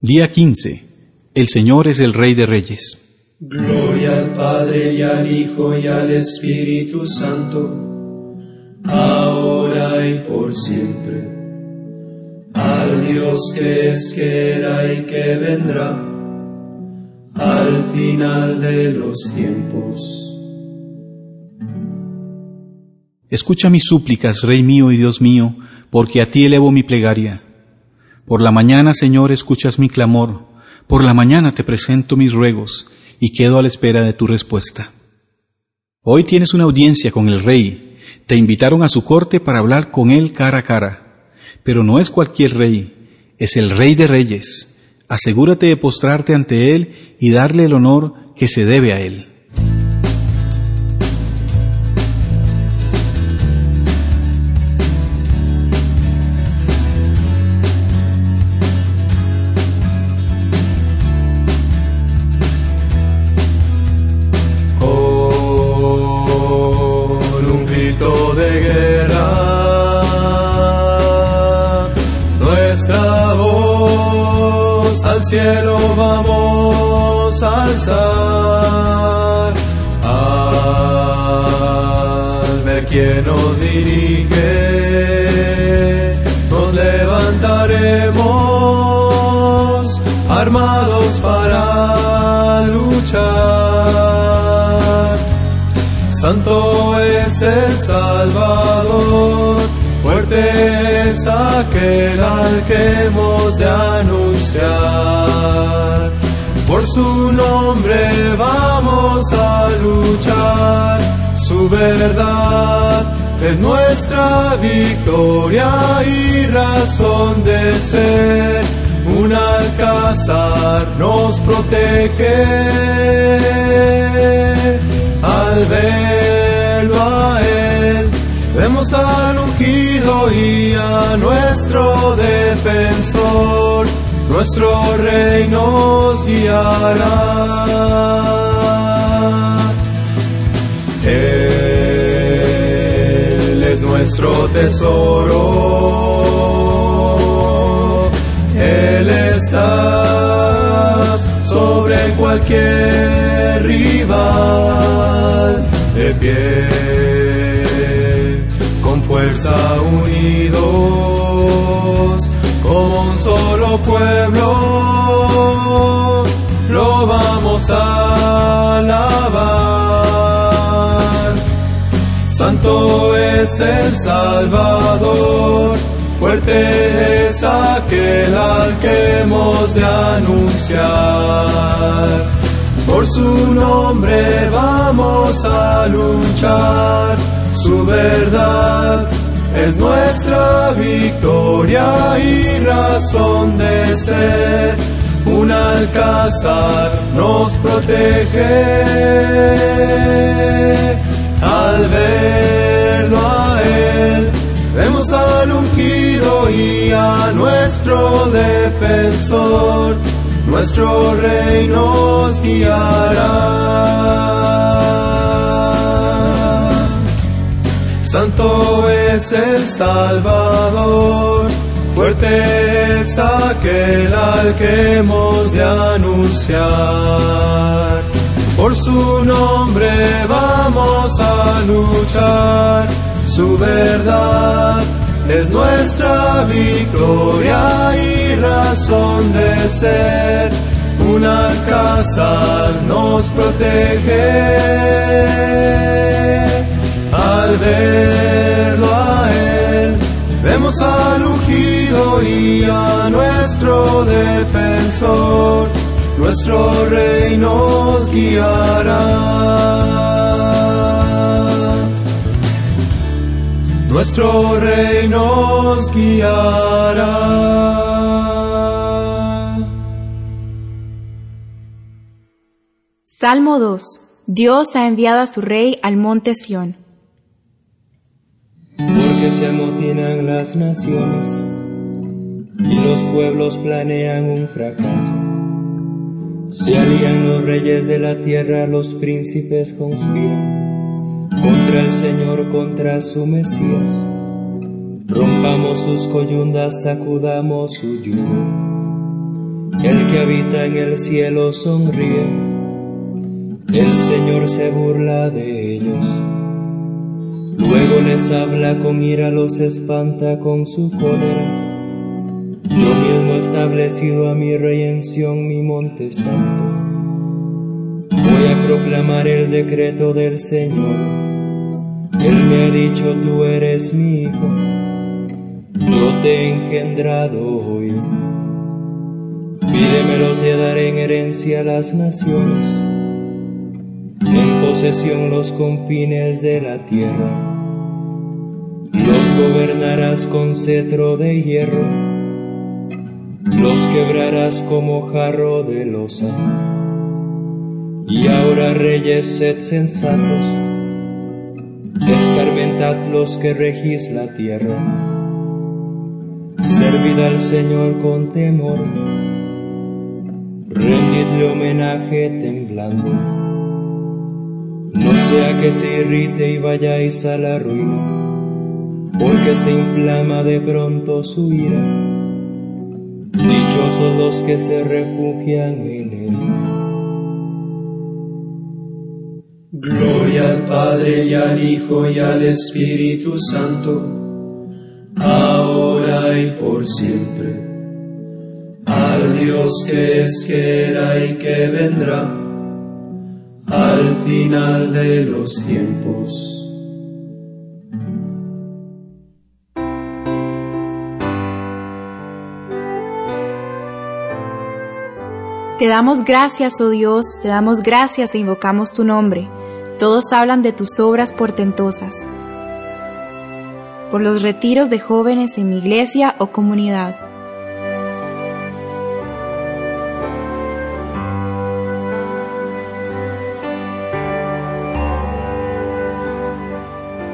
Día 15. El Señor es el Rey de Reyes. Gloria al Padre y al Hijo y al Espíritu Santo, ahora y por siempre. Al Dios que es, que era y que vendrá, al final de los tiempos. Escucha mis súplicas, Rey mío y Dios mío, porque a ti elevo mi plegaria. Por la mañana, Señor, escuchas mi clamor, por la mañana te presento mis ruegos y quedo a la espera de tu respuesta. Hoy tienes una audiencia con el rey, te invitaron a su corte para hablar con él cara a cara, pero no es cualquier rey, es el rey de reyes. Asegúrate de postrarte ante él y darle el honor que se debe a él. Quién nos dirige, nos levantaremos armados para luchar. Santo es el Salvador, fuerte es aquel al que hemos de anunciar. Por su nombre vamos a luchar, su verdad es nuestra victoria y razón de ser. Un alcázar nos protege al verlo a él, vemos al ungido y a nuestro defensor, nuestro rey nos guiará. Es nuestro tesoro, Él está sobre cualquier rival de pie, con fuerza unidos, como un solo pueblo, lo vamos a alabar. Santo es el Salvador, fuerte es aquel al que hemos de anunciar. Por su nombre vamos a luchar, su verdad es nuestra victoria y razón de ser. Un alcázar nos protege al verlo a él, vemos al ungido y a nuestro defensor, nuestro rey nos guiará. Santo es el Salvador, fuerte es aquel al que hemos de anunciar. Por su nombre vamos a luchar, su verdad es nuestra victoria y razón de ser. Un alcázar nos protege. Al verlo a él, vemos al ungido y a nuestro defensor nuestro rey nos guiará. Nuestro rey nos guiará. Salmo 2. Dios ha enviado a su rey al monte Sión. Porque se amotinan las naciones y los pueblos planean un fracaso. Se alían los reyes de la tierra, los príncipes conspiran contra el Señor, contra su Mesías. Rompamos sus coyundas, sacudamos su yugo. El que habita en el cielo sonríe, el Señor se burla de ellos. Luego les habla con ira, los espanta con su cólera. Lo mismo establecido a mi rey en mi monte santo. Voy a proclamar el decreto del Señor. Me ha dicho, tú eres mi hijo. Yo te he engendrado hoy. Pídemelo, te daré en herencia las naciones, en posesión los confines de la tierra. Los gobernarás con cetro de hierro, los quebrarás como jarro de losa. Y ahora reyes, sed sensatos, escarmentad los que regís la tierra. Servid al Señor con temor, rendidle homenaje temblando. No sea que se irrite y vayáis a la ruina porque se inflama de pronto su ira. Dichosos los que se refugian en Gloria al Padre y al Hijo y al Espíritu Santo, ahora y por siempre. Al Dios que es, que era y que vendrá, al final de los tiempos. Te damos gracias, oh Dios, te damos gracias e invocamos tu nombre. Todos hablan de tus obras portentosas. Por los retiros de jóvenes en mi iglesia o comunidad.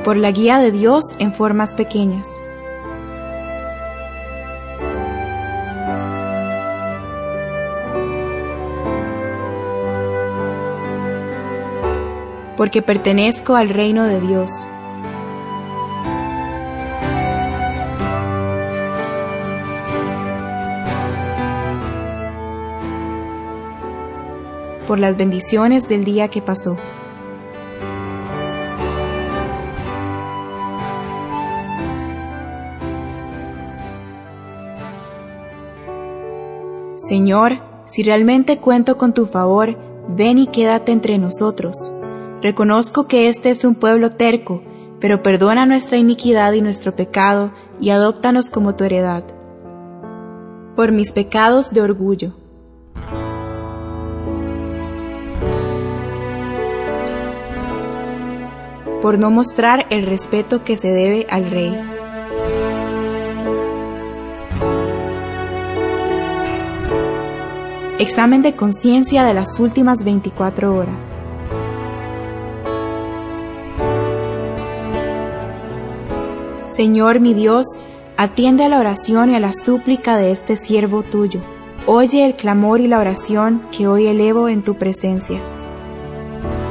Por la guía de Dios en formas pequeñas. Porque pertenezco al reino de Dios. Por las bendiciones del día que pasó. Señor, si realmente cuento con tu favor, ven y quédate entre nosotros. Reconozco que este es un pueblo terco, pero perdona nuestra iniquidad y nuestro pecado y adóptanos como tu heredad. Por mis pecados de orgullo. Por no mostrar el respeto que se debe al rey. Examen de conciencia de las últimas 24 horas. Señor mi Dios, atiende a la oración y a la súplica de este siervo tuyo. Oye el clamor y la oración que hoy elevo en tu presencia.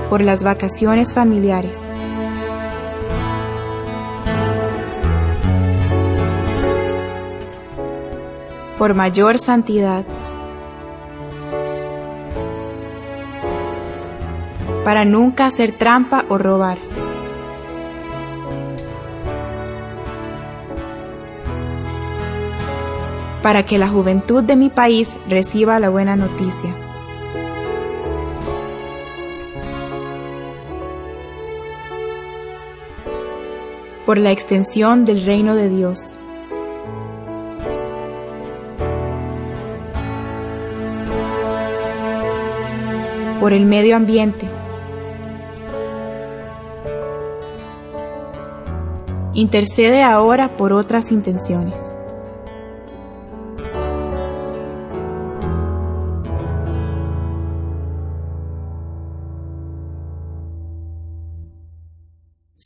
Por las vacaciones familiares. Por mayor santidad. Para nunca hacer trampa o robar. Para que la juventud de mi país reciba la buena noticia. Por la extensión del reino de Dios. Por el medio ambiente. Intercede ahora por otras intenciones.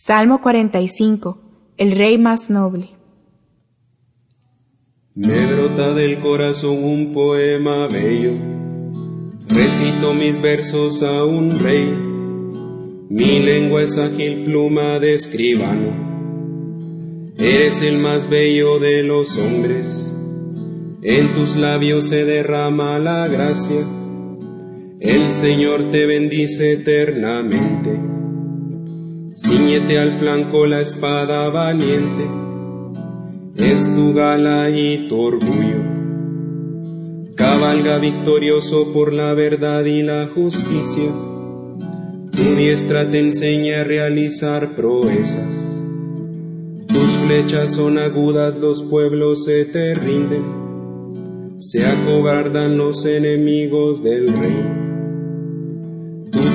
Salmo 45. El Rey más noble. Me brota del corazón un poema bello. Recito mis versos a un rey. Mi lengua es ágil pluma de escribano. Eres el más bello de los hombres. En tus labios se derrama la gracia, el Señor te bendice eternamente. Ciñete al flanco la espada valiente, es tu gala y tu orgullo. Cabalga victorioso por la verdad y la justicia. Tu diestra te enseña a realizar proezas. Tus flechas son agudas, los pueblos se te rinden. Se acobardan los enemigos del rey.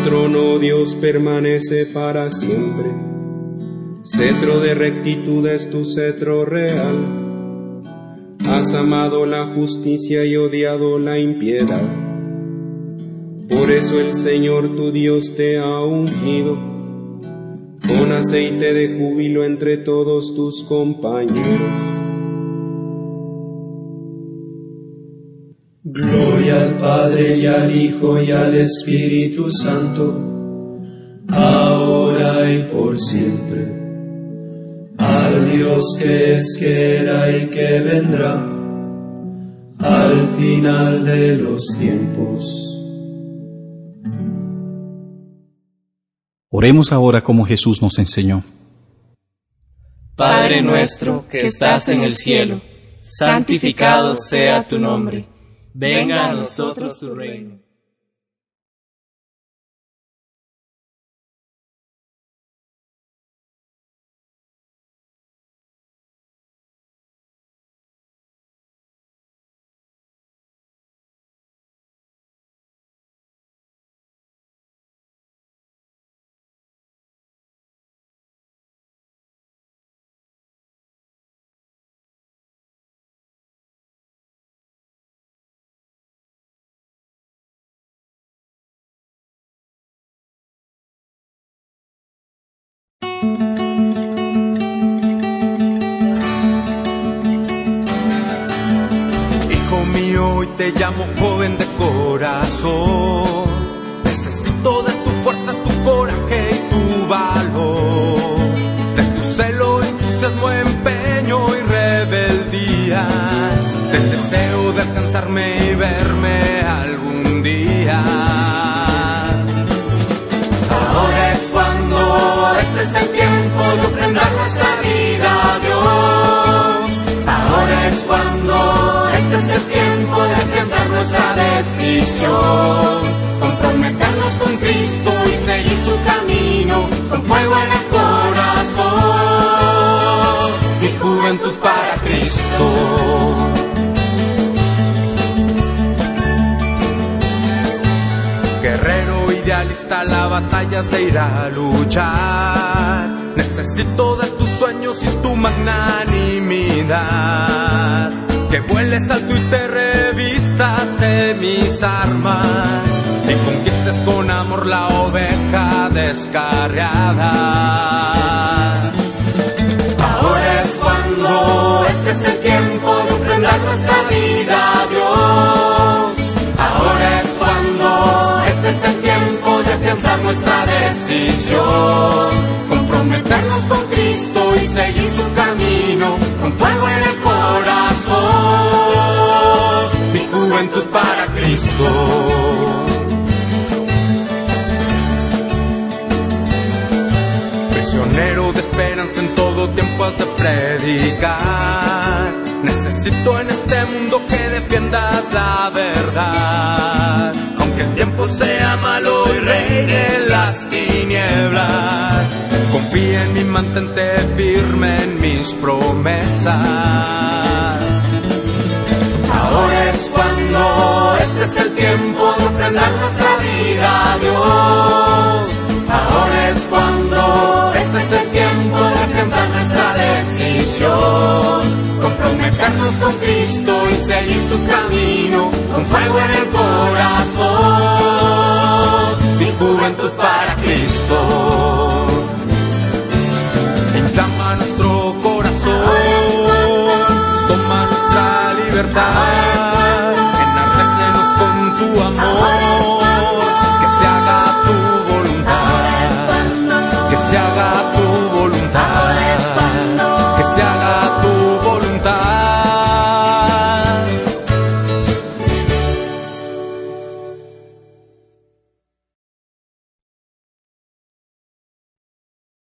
Trono, Dios, permanece para siempre. Cetro de rectitud es tu cetro real. Has amado la justicia y odiado la impiedad. Por eso el Señor tu Dios te ha ungido con aceite de júbilo entre todos tus compañeros. Gloria al Padre y al Hijo y al Espíritu Santo, ahora y por siempre. Al Dios que es, que era y que vendrá, al final de los tiempos. Oremos ahora como Jesús nos enseñó. Padre nuestro que estás en el cielo, santificado sea tu nombre venga a nosotros tu reino. Te llamo joven de corazón. Decisión. Comprometernos con Cristo y seguir su camino con fuego en el corazón. Mi juventud para Cristo. Guerrero idealista, la batalla es de ir a luchar. Necesito de tus sueños y tu magnanimidad. Que vueles alto y te de mis armas. Y conquistes con amor la oveja descarriada. Ahora es cuando este es el tiempo de ofrendar nuestra vida a Dios. Ahora es cuando este es el tiempo de afianzar nuestra decisión. Comprometernos con Cristo y seguir su camino con fuego en el corazón. Predicar. Necesito en este mundo que defiendas la verdad. Aunque el tiempo sea malo y reine las tinieblas. Confía en mí, mantente firme en mis promesas. Ahora es cuando este es el tiempo de ofrendar nuestra vida a Dios. Ahora es alcanzar nuestra decisión. Comprometernos con Cristo y seguir su camino con fuego en el corazón. Mi juventud para Cristo. Inflama nuestro